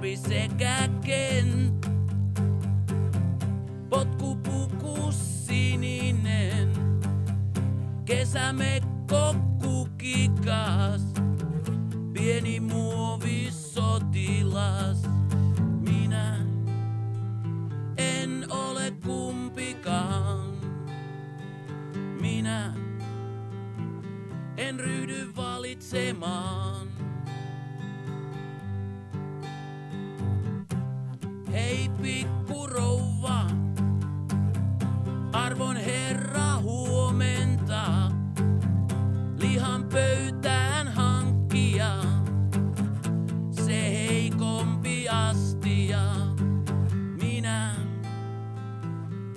Sekä Ken. Potkupuku sininen, kesämekko kukikas, pieni muovisotilas. Minä en ole kumpikaan. Minä en ryhdy valitsemaan. Hei pikku rouva, arvon herra huomenta. Lihan pöytään hankkia, se heikompi astia. Minä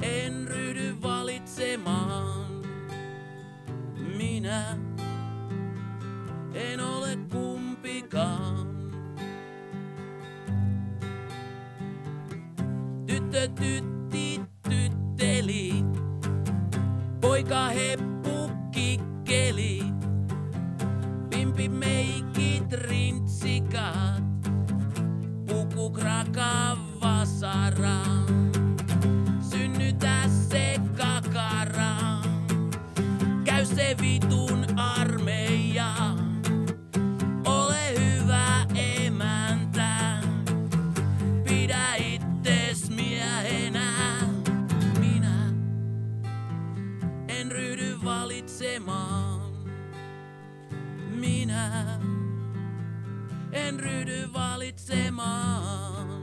en ryhdy valitsemaan. Minä en ole kumpikaan. Tyttö tytti tytteli, poika heppu kikkeli. Pimpi meikit rintsikat, puku kraka vasara. Synnytä se kakara, käy se vitun armeija. en ryhdy valitsemaan. Minä en ryhdy valitsemaan.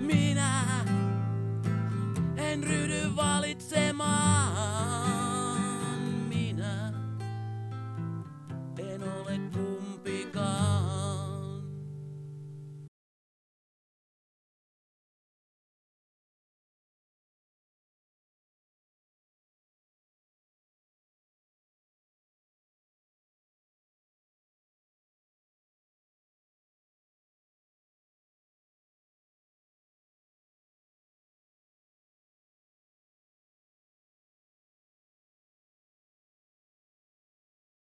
Minä en ryhdy valitsemaan. Minä en ole puhuttu.